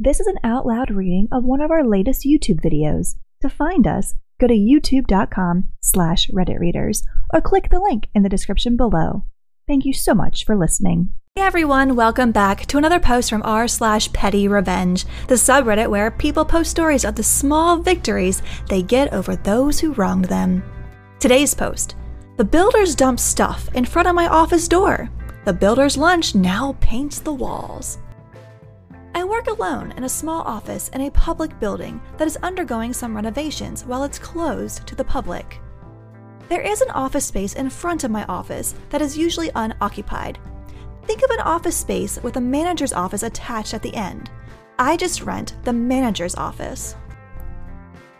This is an out loud reading of one of our latest YouTube videos. To find us, go to youtube.com slash redditreaders or click the link in the description below. Thank you so much for listening. Hey everyone, welcome back to another post from r slash petty revenge, the subreddit where people post stories of the small victories they get over those who wronged them. Today's post The builders dump stuff in front of my office door. The builder's lunch now paints the walls. I work alone in a small office in a public building that is undergoing some renovations while it's closed to the public. There is an office space in front of my office that is usually unoccupied. Think of an office space with a manager's office attached at the end. I just rent the manager's office.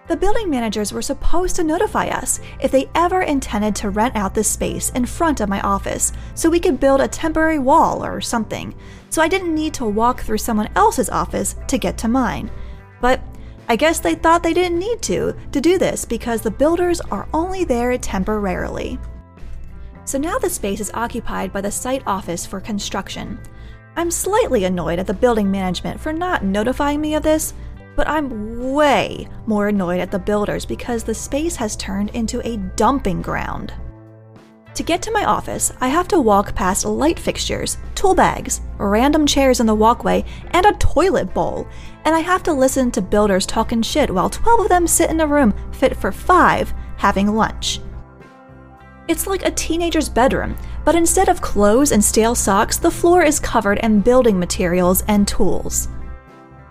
The building managers were supposed to notify us if they ever intended to rent out this space in front of my office so we could build a temporary wall or something, so I didn't need to walk through someone else's office to get to mine. But I guess they thought they didn't need to to do this because the builders are only there temporarily. So now the space is occupied by the site office for construction. I'm slightly annoyed at the building management for not notifying me of this, but I'm way more annoyed at the builders because the space has turned into a dumping ground. To get to my office, I have to walk past light fixtures, tool bags, random chairs in the walkway, and a toilet bowl, and I have to listen to builders talking shit while 12 of them sit in a room fit for 5 having lunch. It's like a teenager's bedroom, but instead of clothes and stale socks, the floor is covered in building materials and tools.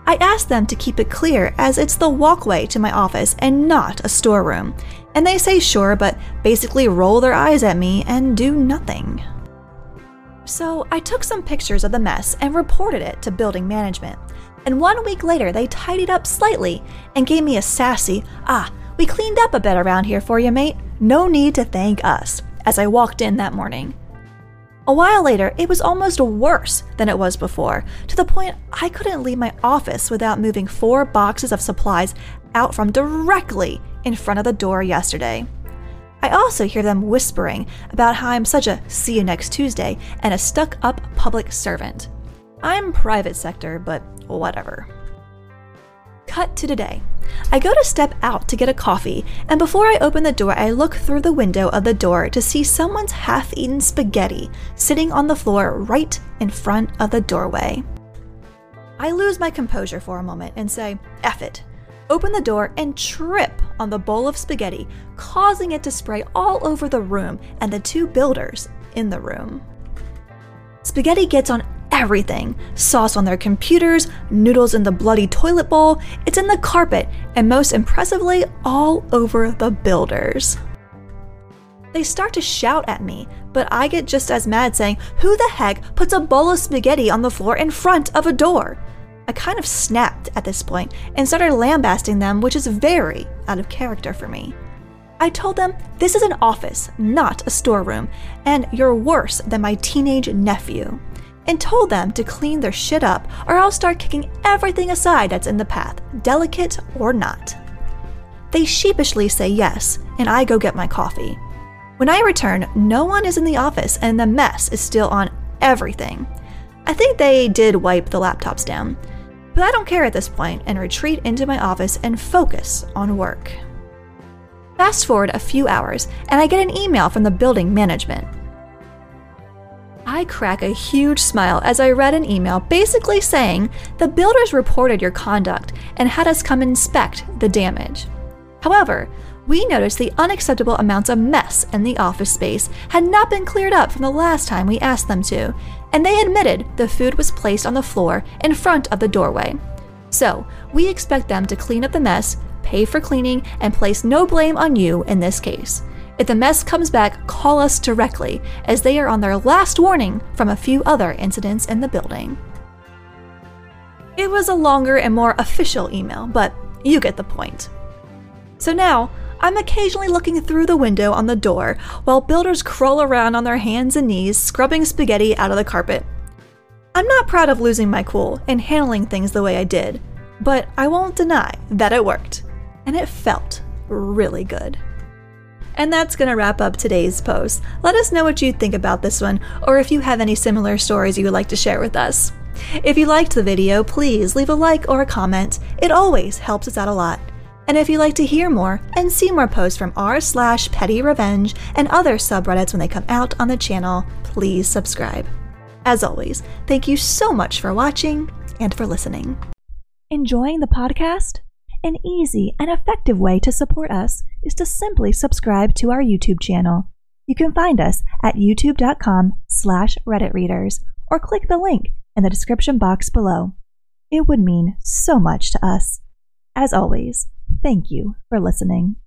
I asked them to keep it clear as it's the walkway to my office and not a storeroom, and they say sure, but basically roll their eyes at me and do nothing. So I took some pictures of the mess and reported it to building management. And one week later, they tidied up slightly and gave me a sassy, ah, we cleaned up a bit around here for you, mate. No need to thank us, as I walked in that morning. A while later, it was almost worse than it was before, to the point I couldn't leave my office without moving four boxes of supplies out from directly in front of the door yesterday. I also hear them whispering about how I'm such a see you next Tuesday and a stuck up public servant. I'm private sector, but whatever. Cut to today. I go to step out to get a coffee, and before I open the door, I look through the window of the door to see someone's half eaten spaghetti sitting on the floor right in front of the doorway. I lose my composure for a moment and say, F it. Open the door and trip on the bowl of spaghetti, causing it to spray all over the room and the two builders in the room. Spaghetti gets on everything sauce on their computers, noodles in the bloody toilet bowl, it's in the carpet, and most impressively, all over the builders. They start to shout at me, but I get just as mad saying, Who the heck puts a bowl of spaghetti on the floor in front of a door? I kind of snapped at this point and started lambasting them, which is very out of character for me. I told them this is an office, not a storeroom, and you're worse than my teenage nephew and told them to clean their shit up or I'll start kicking everything aside that's in the path, delicate or not. They sheepishly say yes, and I go get my coffee. When I return, no one is in the office and the mess is still on everything. I think they did wipe the laptops down, but I don't care at this point and retreat into my office and focus on work. Fast forward a few hours, and I get an email from the building management. I crack a huge smile as I read an email basically saying the builders reported your conduct and had us come inspect the damage. However, we noticed the unacceptable amounts of mess in the office space had not been cleared up from the last time we asked them to, and they admitted the food was placed on the floor in front of the doorway. So, we expect them to clean up the mess, pay for cleaning, and place no blame on you in this case. If the mess comes back, call us directly, as they are on their last warning from a few other incidents in the building. It was a longer and more official email, but you get the point. So now, I'm occasionally looking through the window on the door while builders crawl around on their hands and knees, scrubbing spaghetti out of the carpet. I'm not proud of losing my cool and handling things the way I did, but I won't deny that it worked, and it felt really good. And that's going to wrap up today's post. Let us know what you think about this one, or if you have any similar stories you would like to share with us. If you liked the video, please leave a like or a comment. It always helps us out a lot. And if you'd like to hear more and see more posts from r slash petty revenge and other subreddits when they come out on the channel, please subscribe. As always, thank you so much for watching and for listening. Enjoying the podcast? An easy and effective way to support us is to simply subscribe to our YouTube channel. You can find us at youtube.com slash redditreaders or click the link in the description box below. It would mean so much to us. As always, thank you for listening.